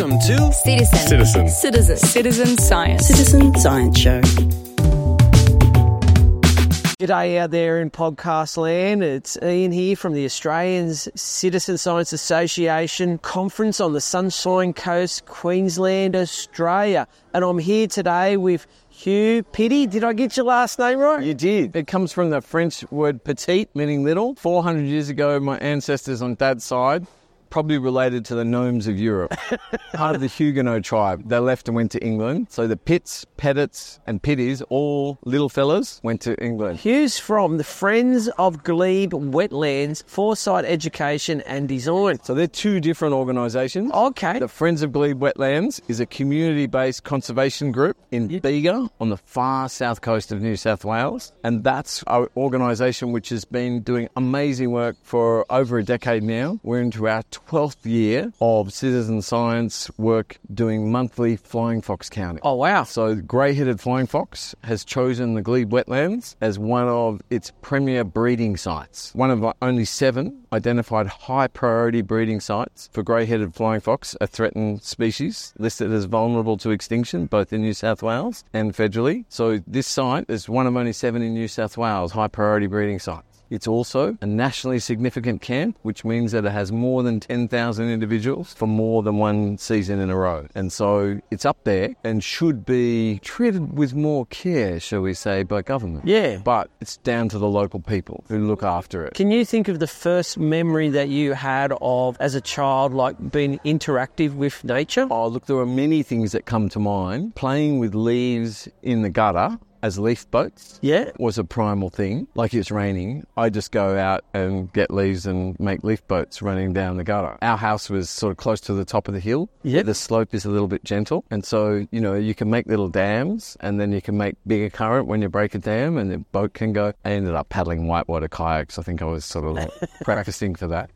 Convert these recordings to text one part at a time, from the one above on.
Welcome to Citizen. Citizen. Citizen. Citizen Science. Citizen Science Show. G'day out there in podcast land. It's Ian here from the Australians Citizen Science Association conference on the Sunshine Coast, Queensland, Australia. And I'm here today with Hugh Pitty. Did I get your last name right? You did. It comes from the French word petite, meaning little. 400 years ago, my ancestors on dad's side, probably related to the gnomes of Europe, part of the Huguenot tribe. They left and went to England. So the Pitts, Pettits, and Pitties, all little fellas, went to England. Hugh's from the Friends of Glebe Wetlands, Foresight Education and Design. So they're two different organisations. Okay. The Friends of Glebe Wetlands is a community based conservation group in Bega on the far south coast of New South Wales. And that's our organisation which has been doing amazing work for over a decade now. We're into our 12th year of citizen science work doing monthly flying fox counting. Oh, wow. So, grey headed flying fox has chosen the Glebe Wetlands as one of its premier breeding sites. One of only seven identified high priority breeding sites for grey headed flying fox, a threatened species listed as vulnerable to extinction both in New South Wales and federally. So, this site is one of only seven in New South Wales high priority breeding sites. It's also a nationally significant camp, which means that it has more than 10,000 individuals for more than one season in a row. And so it's up there and should be treated with more care, shall we say, by government. Yeah. But it's down to the local people who look after it. Can you think of the first memory that you had of as a child, like being interactive with nature? Oh, look, there are many things that come to mind. Playing with leaves in the gutter as leaf boats Yeah. was a primal thing. Like it's raining, I just go out and get leaves and make leaf boats running down the gutter. Our house was sort of close to the top of the hill. Yeah. The slope is a little bit gentle. And so, you know, you can make little dams and then you can make bigger current when you break a dam and the boat can go. I ended up paddling whitewater kayaks. I think I was sort of like practicing for that.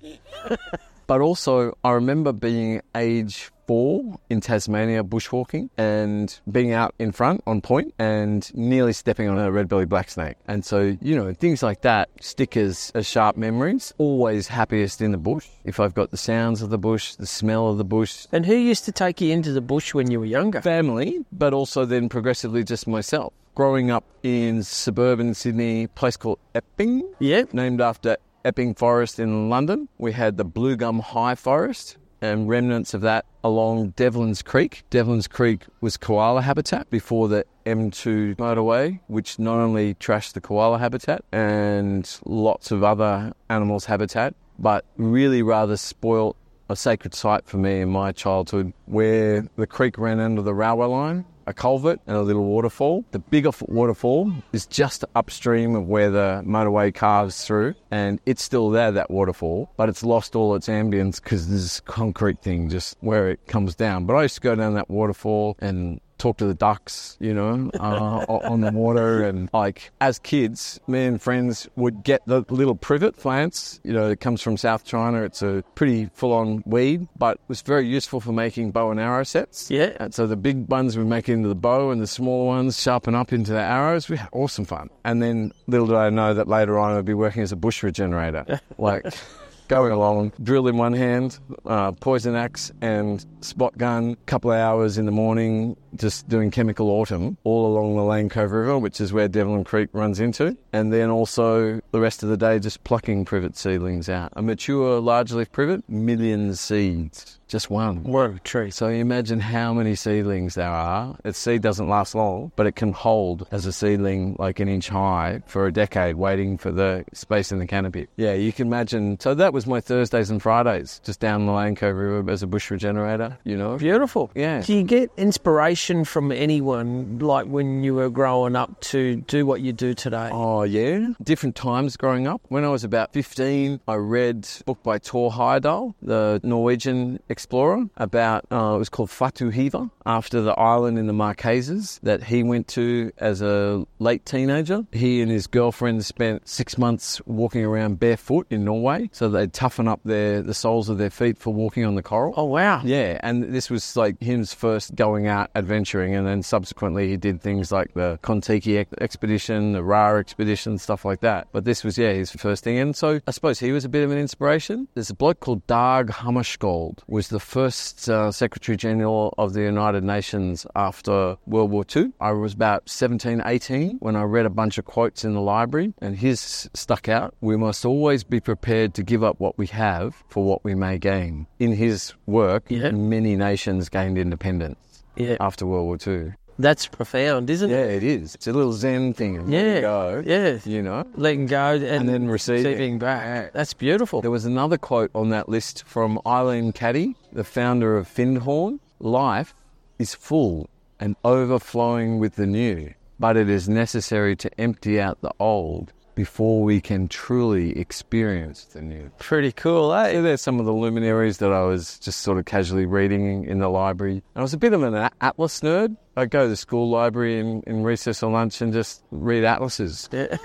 But also, I remember being age four in Tasmania bushwalking and being out in front on point and nearly stepping on a red belly black snake. And so, you know, things like that stick as, as sharp memories. Always happiest in the bush. If I've got the sounds of the bush, the smell of the bush, And who used to take you into the bush when you were younger? family, but also then progressively just myself. Growing up in suburban Sydney, a place called Epping, Yep. named after Epping Forest in London. We had the Blue Gum High Forest and remnants of that along Devlin's Creek. Devlin's Creek was koala habitat before the M2 motorway, which not only trashed the koala habitat and lots of other animals' habitat, but really rather spoilt a sacred site for me in my childhood where the creek ran under the railway line, a culvert, and a little waterfall. The bigger waterfall is just upstream of where the motorway carves through, and it's still there, that waterfall, but it's lost all its ambience because there's this concrete thing just where it comes down. But I used to go down that waterfall and talk to the ducks, you know, uh, on the water. And like as kids, me and friends would get the little privet plants. You know, it comes from South China. It's a pretty full-on weed, but was very useful for making bow and arrow sets. Yeah. And so the big ones we make into the bow, and the smaller ones sharpen up into the arrows. We had awesome fun. And then little did I know that later on I'd be working as a bush regenerator, like. Going along, drill in one hand, uh, poison axe and spot gun, couple of hours in the morning, just doing chemical autumn all along the Lane Cove River, which is where Devlin Creek runs into. And then also the rest of the day just plucking privet seedlings out. A mature large leaf privet, millions seeds, just one. One tree. So you imagine how many seedlings there are. Its seed doesn't last long, but it can hold as a seedling like an inch high for a decade, waiting for the space in the canopy. Yeah, you can imagine. So that was my Thursdays and Fridays, just down the Lane Cove River as a bush regenerator, you know? Beautiful. Yeah. Do you get inspiration from anyone, like when you were growing up, to do what you do today? Oh, yeah. Different times growing up. When I was about 15, I read a book by Thor Heyerdahl, the Norwegian explorer, about, uh, it was called Fatu Hiva, after the island in the Marquesas that he went to as a late teenager. He and his girlfriend spent six months walking around barefoot in Norway so they'd toughen up their the soles of their feet for walking on the coral. Oh, wow. Yeah, and this was like him's first going out adventuring, and then subsequently he did things like the Kon-Tiki ex- expedition, the Ra expedition, stuff like that. But this was, yeah, his first thing. And so I suppose he was a bit of an inspiration. There's a bloke called Dag Hammarskjöld, was was the first uh, Secretary General of the United Nations after World War II. I was about 17, 18 when I read a bunch of quotes in the library, and his stuck out. We must always be prepared to give up what we have for what we may gain. In his work, Yeah. many nations gained independence Yeah. after World War II. That's profound, isn't Yeah, it? Yeah, it is. It's a little Zen thing. of Yeah. letting Go, Yeah. You know? Letting go and, And then receiving. back. That's beautiful. There was another quote on that list from Eileen Caddy, the founder of Findhorn. Life is full and overflowing with the new, but it is necessary to empty out the old before we can truly experience the new. Pretty cool, eh? there's some of the luminaries that I was just sort of casually reading in the library. And I was a bit of an atlas nerd. I'd go to the school library in, in recess or lunch and just read atlases. Yeah.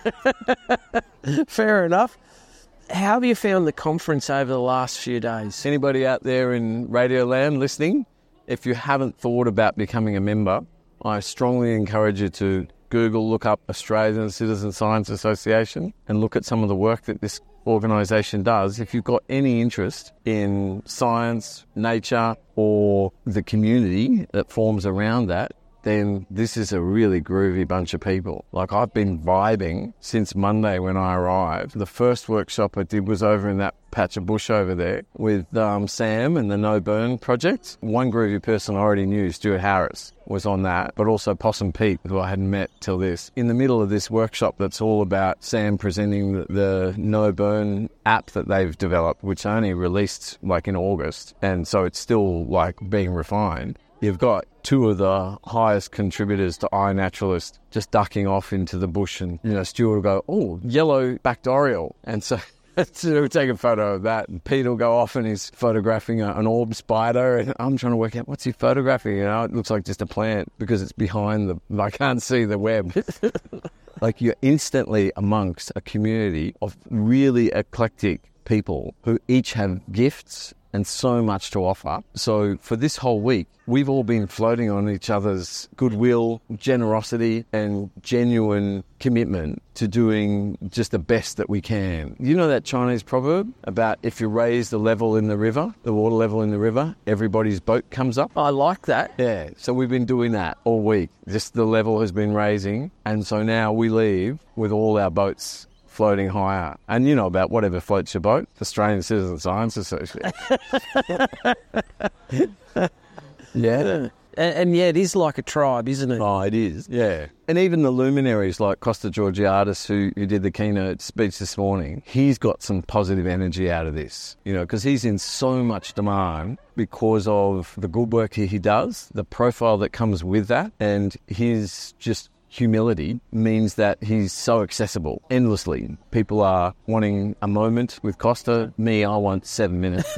Fair enough. How have you found the conference over the last few days? Anybody out there in Radio Land listening, if you haven't thought about becoming a member, I strongly encourage you to Google, look up Australian Citizen Science Association and look at some of the work that this organisation does. If you've got any interest in science, nature, or the community that forms around that, then this is a really groovy bunch of people. Like I've been vibing since Monday when I arrived. The first workshop I did was over in that patch of bush over there with um, Sam and the No Burn project. One groovy person I already knew, Stuart Harris, was on that, but also Possum Pete, who I hadn't met till this. In the middle of this workshop, that's all about Sam presenting the, the No Burn app that they've developed, which only released like in August, and so it's still like being refined. You've got two of the highest contributors to iNaturalist just ducking off into the bush, and you know Stuart will go, "Oh, yellow backed oriole," and so. So we'll take a photo of that, and Pete will go off and he's photographing a, an orb spider, and I'm trying to work out what's he photographing. You know, it looks like just a plant because it's behind the. I can't see the web. like you're instantly amongst a community of really eclectic people who each have gifts and so much to offer. So for this whole week, we've all been floating on each other's goodwill, generosity, and genuine commitment to doing just the best that we can. You know that Chinese proverb about if you raise the level in the river, the water level in the river, everybody's boat comes up? I like that. Yeah, so we've been doing that all week. Just the level has been raising, and so now we leave with all our boats floating higher. And you know about whatever floats your boat, the Australian Citizen Science Association. yeah. And, and yeah, it is like a tribe, isn't it? Oh, it is. Yeah. And even the luminaries like Costa Georgiadis, who, who did the keynote speech this morning, he's got some positive energy out of this, you know, because he's in so much demand because of the good work he, he does, the profile that comes with that, and his just humility means that he's so accessible endlessly. People are wanting a moment with Costa. Me, I want seven minutes.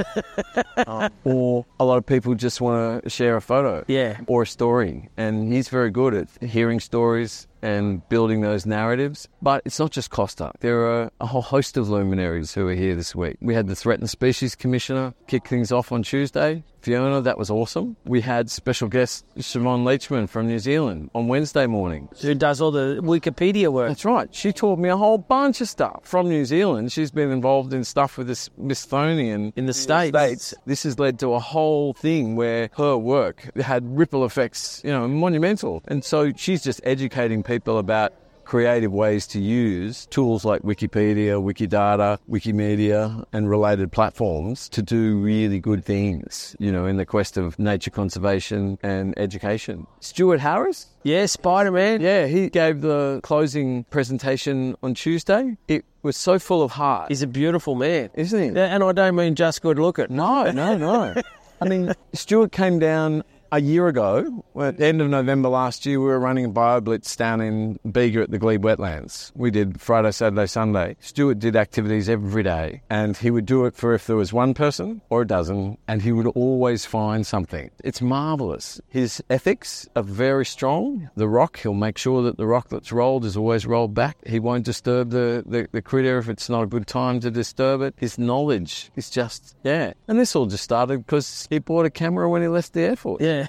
Um, or a lot of people just want to share a photo Yeah. or a story. And he's very good at hearing stories and building those narratives. But it's not just Costa. There are a whole host of luminaries who are here this week. We had the Threatened Species Commissioner kick things off on Tuesday. Fiona, that was awesome. We had special guest Siobhan Leachman from New Zealand on Wednesday morning. Who does all the Wikipedia work? That's right. She taught me a whole bunch of stuff from New Zealand. She's been involved in stuff with this Smithsonian In the States. This has led to a whole thing where her work had ripple effects, you know, monumental. And so she's just educating people about creative ways to use tools like Wikipedia, Wikidata, Wikimedia, and related platforms to do really good things, you know, in the quest of nature conservation and education. Stuart Harris, Yeah, Spider Man. yeah, he gave the closing presentation on Tuesday. It was so full of heart, He's a beautiful man. isn't he? Yeah, and I don't mean just good looking. No, no, no. I mean, Stuart came down a year ago. At the end of November last year, we were running a BioBlitz down in Bega at the Glebe Wetlands. We did Friday, Saturday, Sunday. Stuart did activities every day, and he would do it for if there was one person or a dozen, and he would always find something. It's marvelous. His ethics are very strong. The rock, he'll make sure that the rock that's rolled is always rolled back. He won't disturb the, the, the critter if it's not a good time to disturb it. His knowledge is just, yeah. And this all just started because he bought a camera when he left the Air Force. Yeah.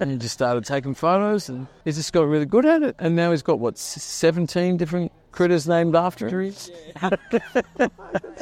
And he just started taking photos and he's just got really good at it. And now he's got, what, 17 different critters named after him. it's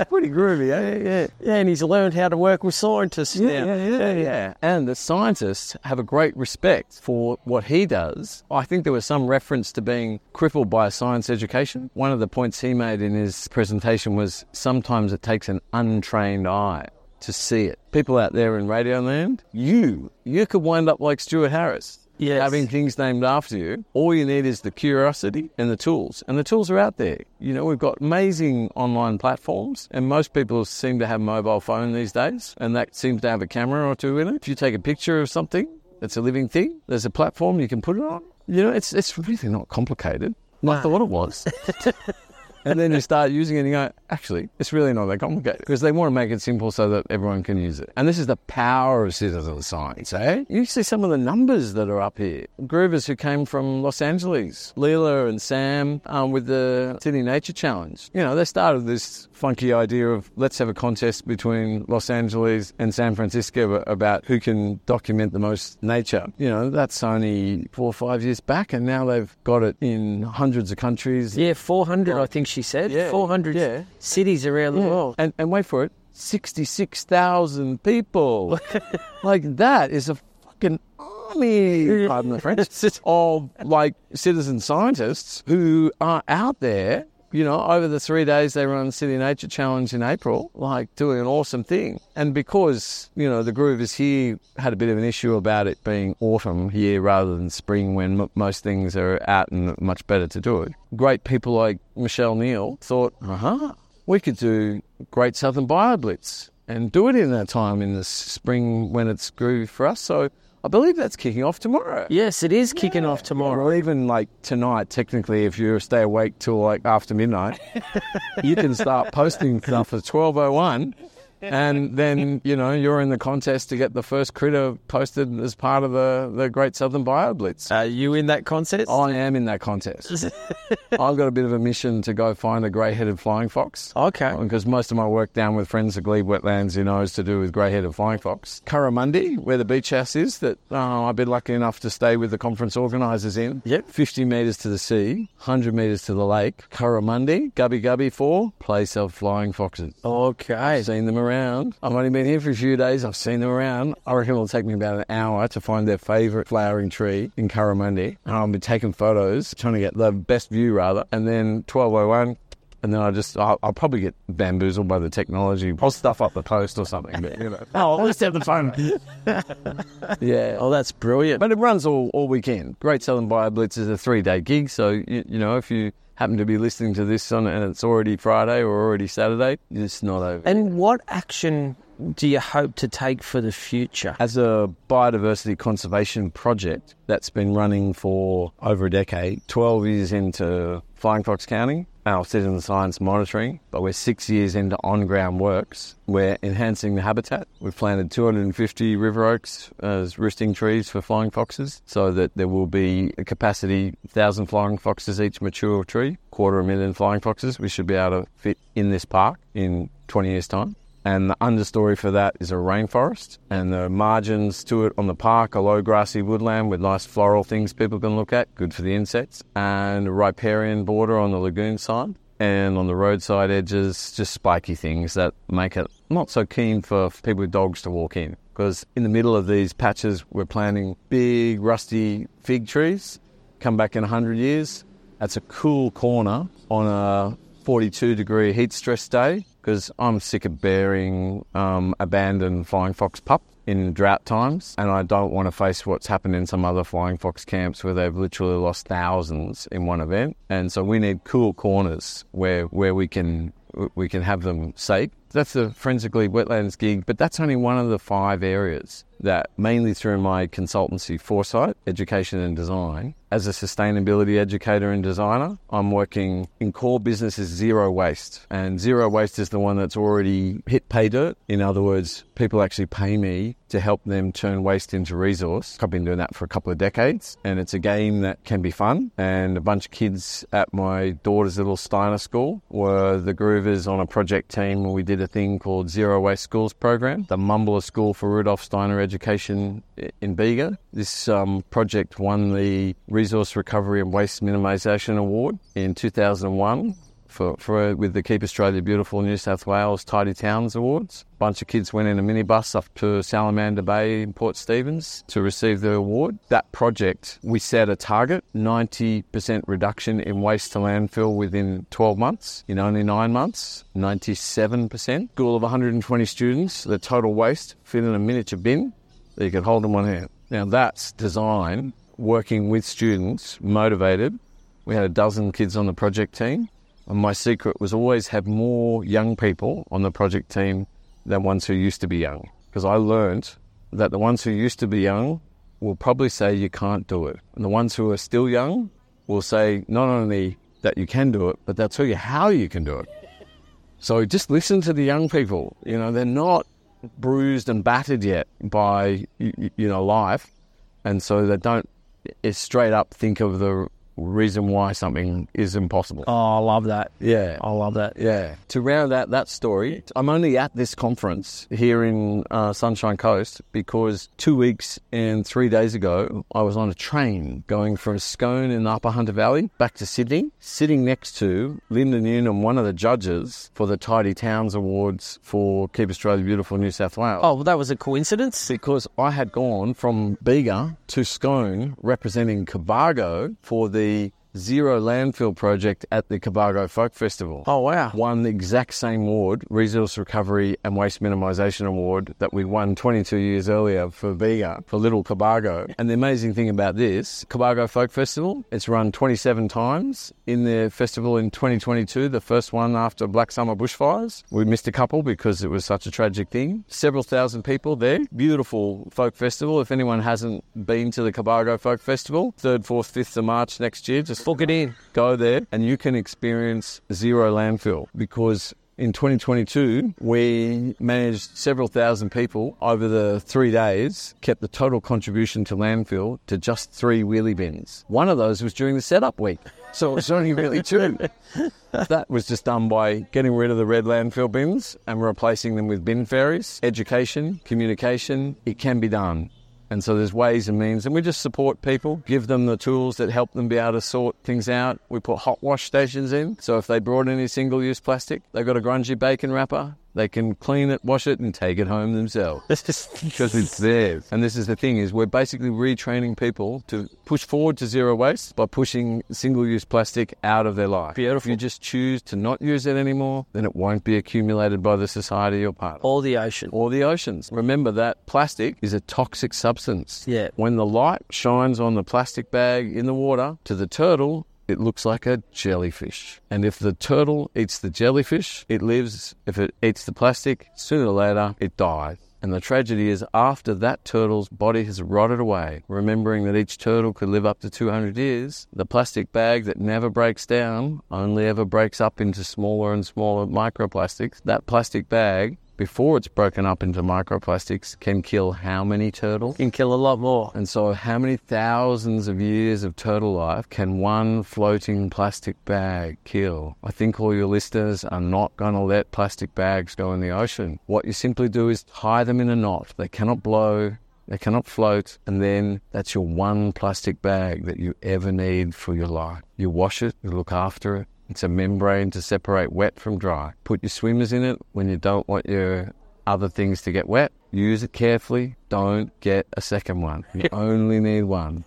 pretty groovy, eh? Yeah, yeah. Yeah, and he's learned how to work with scientists now. Yeah, yeah, yeah, yeah. And the scientists have a great respect for what he does. I think there was some reference to being crippled by a science education. One of the points he made in his presentation was sometimes it takes an untrained eye to see it. People out there in Radio Land, you, you could wind up like Stuart Harris. Yes. Having things named after you, all you need is the curiosity and the tools. And the tools are out there. You know, we've got amazing online platforms, and most people seem to have a mobile phone these days, and that seems to have a camera or two in it. If you take a picture of something that's a living thing, there's a platform you can put it on. You know, it's, it's really not complicated. I thought it was. and then you start using it and you go, actually, it's really not that complicated because they want to make it simple so that everyone can use it. And this is the power of citizen science, eh? You see some of the numbers that are up here. Groovers who came from Los Angeles, Leela and Sam um, with the City Nature Challenge. You know, they started this funky idea of let's have a contest between Los Angeles and San Francisco about who can document the most nature. You know, that's only four or five years back, and now they've got it in hundreds of countries. Yeah, 400, I think she said. Yeah, 400 yeah. cities around the world. And, and wait for it, 66,000 people. like that is a fucking army, pardon the French, of like citizen scientists who are out there. You know, over the three days they run the City Nature Challenge in April, like doing an awesome thing. And because, you know, the Groovers here had a bit of an issue about it being autumn here rather than spring when m- most things are out and much better to do it, great people like Michelle Neal thought, uh huh, we could do Great Southern Bio Blitz and do it in that time in the spring when it's groovy for us. So I believe that's kicking off tomorrow. Yes, it is kicking off tomorrow. Or even like tonight, technically, if you stay awake till like after midnight, you can start posting stuff at 12.01 and then, you know, you're in the contest to get the first critter posted as part of the, the Great Southern Bio Blitz. Are you in that contest? I am in that contest. I've got a bit of a mission to go find a grey-headed flying fox. Okay. Because most of my work down with Friends of Glebe Wetlands, you know, is to do with grey-headed flying fox. Currimundi, where the beach house is, that uh, I've been lucky enough to stay with the conference organisers in. Yep. 50 metres to the sea, 100 metres to the lake. Currimundi, Gubbi Gubbi for, place of flying foxes. Okay. Seen them around. I've only been here for a few days. I've seen them around. I reckon it'll take me about an hour to find their favourite flowering tree in Currimundi. And I'll be taking photos, trying to get the best view rather. And then 1201, and then I just, I'll, I'll probably get bamboozled by the technology. I'll stuff up the post or something. But, you know. Oh, I'll just have the phone. Yeah. oh, that's brilliant. But it runs all, all weekend. Great Southern Bio Blitz is a three day gig. So, you, you know, if you happen to be listening to this on and it's already Friday or already Saturday, it's not over. and what action do you hope to take for the future? As a biodiversity conservation project that's been running for over a decade, 12 years into Flying Fox County, our citizen science monitoring, but we're six years into on ground works. We're enhancing the habitat. We've planted 250 river oaks as roosting trees for flying foxes so that there will be a capacity 1,000 flying foxes each mature tree, quarter a million flying foxes. We should be able to fit in this park in 20 years' time. And the understory for that is a rainforest, and the margins to it on the park are low grassy woodland with nice floral things people can look at, good for the insects, and a riparian border on the lagoon side. And on the roadside edges, just spiky things that make it not so keen for people with dogs to walk in. Because in the middle of these patches, we're planting big, rusty fig trees. Come back in 100 years, that's a cool corner on a 42 degree heat stress day because I'm sick of bearing um, abandoned flying fox pup in drought times, and I don't want to face what's happened in some other flying fox camps where they've literally lost thousands in one event. And so we need cool corners where where we can we can have them safe. That's the Friends of Glebe Wetlands gig, but that's only one of the five areas that mainly through my consultancy foresight, education and design, as a sustainability educator and designer, I'm working in core businesses zero waste. And zero waste is the one that's already hit pay dirt. In other words, people actually pay me to help them turn waste into resource. I've been doing that for a couple of decades and it's a game that can be fun. And a bunch of kids at my daughter's little Steiner school were the groovers on a project team and we did a thing called Zero Waste Schools program, the Mumbulla School for Rudolf Steiner education in Bega. This um, project won the Resource Recovery and Waste Minimisation Award in 2001 for, for with the Keep Australia Beautiful New South Wales Tidy Towns Awards. A bunch of kids went in a minibus up to Salamander Bay in Port Stephens to receive the award. That project, we set a target 90% reduction in waste to landfill within 12 months. In only nine months, 97%. School of 120 students, the total waste fit in a miniature bin that you could hold in one hand. Now that's design working with students, motivated. We had a dozen kids on the project team. And my secret was always have more young people on the project team than ones who used to be young. Because I learned that the ones who used to be young will probably say you can't do it. And the ones who are still young will say not only that you can do it, but they'll tell you how you can do it. So just listen to the young people. You know, they're not bruised and battered yet by, you know, life. And so they don't straight up think of the reason why something is impossible. Oh, I love that. Yeah. I love that. Yeah. To round out that story, I'm only at this conference here in uh, Sunshine Coast because two weeks and three days ago, I was on a train going from Scone in the Upper Hunter Valley back to Sydney, sitting next to Linda Newnham, one of the judges for the Tidy Towns Awards for Keep Australia Beautiful New South Wales Oh, well, that was a coincidence. because I had gone from Bega to Scone representing Cobargo for the the Zero Landfill project at the Cobargo Folk Festival. Oh, wow. Won the exact same award, Resource Recovery and Waste Minimisation Award, that we won 22 years earlier for Bega, for Little Cobargo. And the amazing thing about this, Cobargo Folk Festival, it's run 27 times in the festival in 2022, the first one after Black Summer bushfires. We missed a couple because it was such a tragic thing. Several thousand people there. Beautiful folk festival. If anyone hasn't been to the Cobargo Folk Festival, 3rd, 4th, 5th of March next year, just Book it in. go there and you can experience zero landfill because in 2022 we managed several thousand people over the three days kept the total contribution to landfill to just three wheelie bins. One of those was during the setup week. So it was only really two. That was just done by getting rid of the red landfill bins and replacing them with bin ferries. Education communication it can be done and so there's ways and means, and we just support people, give them the tools that help them be able to sort things out. We put hot wash stations in, so if they brought any single use plastic, they've got a grungy bacon wrapper, they can clean it, wash it, and take it home themselves because it's theirs. And this is the thing: is we're basically retraining people to push forward to zero waste by pushing single-use plastic out of their life. Beautiful. If you just choose to not use it anymore, then it won't be accumulated by the society you're part of Or the ocean. or the oceans. Remember that plastic is a toxic substance. Yeah. When the light shines on the plastic bag in the water to the turtle, it looks like a jellyfish. And if the turtle eats the jellyfish, it lives. If it eats the plastic, sooner or later it dies. And the tragedy is after that turtle's body has rotted away, remembering that each turtle could live up to 200 years, the plastic bag that never breaks down only ever breaks up into smaller and smaller microplastics. That plastic bag, before it's broken up into microplastics, can kill how many turtles? Can kill a lot more. And so, how many thousands of years of turtle life can one floating plastic bag kill? I think all your listeners are not going to let plastic bags go in the ocean. What you simply do is tie them in a knot. They cannot blow, they cannot float, and then that's your one plastic bag that you ever need for your life. You wash it, you look after it. It's a membrane to separate wet from dry. Put your swimmers in it when you don't want your other things to get wet. Use it carefully. Don't get a second one. You only need one.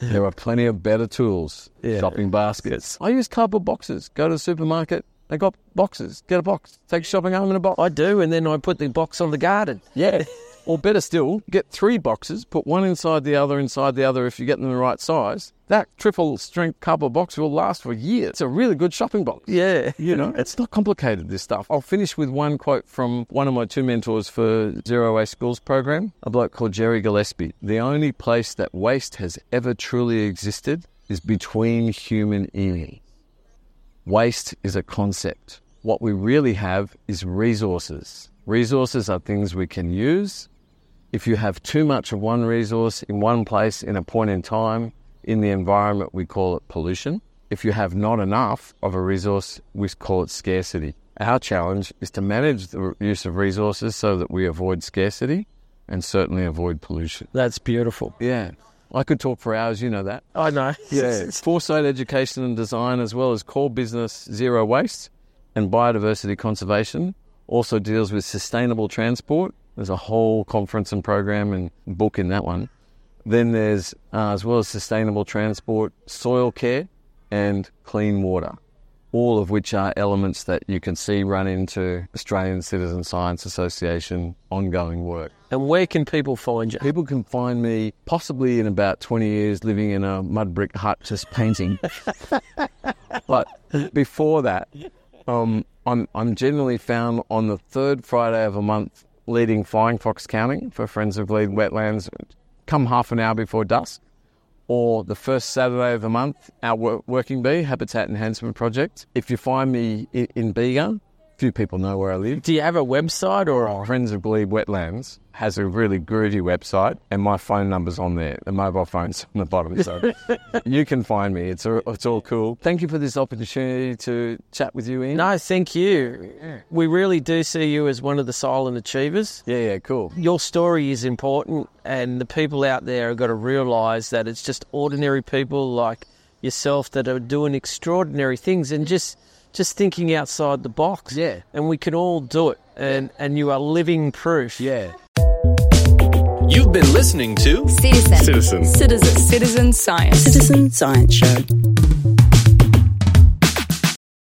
there are plenty of better tools. Yeah. Shopping baskets. I use cardboard boxes. Go to the supermarket. They got boxes. Get a box. Take shopping home in a box. I do, and then I put the box on the garden. Yeah. or better still, get three boxes, put one inside the other, inside the other if you get them the right size. That triple strength cardboard box will last for years. It's a really good shopping box. Yeah. You know, it's not complicated, this stuff. I'll finish with one quote from one of my two mentors for Zero Waste Schools program, a bloke called Jerry Gillespie. The only place that waste has ever truly existed is between human ears. Waste is a concept. What we really have is resources. Resources are things we can use. If you have too much of one resource in one place in a point in time in the environment, we call it pollution. If you have not enough of a resource, we call it scarcity. Our challenge is to manage the use of resources so that we avoid scarcity and certainly avoid pollution. That's beautiful. Yeah. I could talk for hours, you know that. I know. Yeah. Foresight education and design, as well as core business zero waste and biodiversity conservation, also deals with sustainable transport. There's a whole conference and program and book in that one. Then there's, uh, as well as sustainable transport, soil care and clean water, all of which are elements that you can see run into Australian Citizen Science Association ongoing work. And where can people find you? People can find me possibly in about 20 years living in a mud brick hut just painting. but before that, um, I'm, I'm generally found on the third Friday of a month leading Flying Fox Counting for Friends of Glebe Wetlands, come half an hour before dusk. Or the first Saturday of the month, our Working Bee Habitat Enhancement Project. If you find me in Bega, few people know where I live. Do you have a website or a Friends of Glebe Wetlands has a really groovy website, and my phone number's on there. The mobile phone's on the bottom, so you can find me. It's all, it's all cool. Thank you for this opportunity to chat with you, Ian. No, thank you. We really do see you as one of the silent achievers. Yeah, yeah, cool. Your story is important, and the people out there have got to realise that it's just ordinary people like yourself that are doing extraordinary things and just just thinking outside the box. Yeah. And we can all do it. And and you are living proof. Yeah. You've been listening to Citizen. Citizen. Citizen. Citizen Science. Citizen Science Show.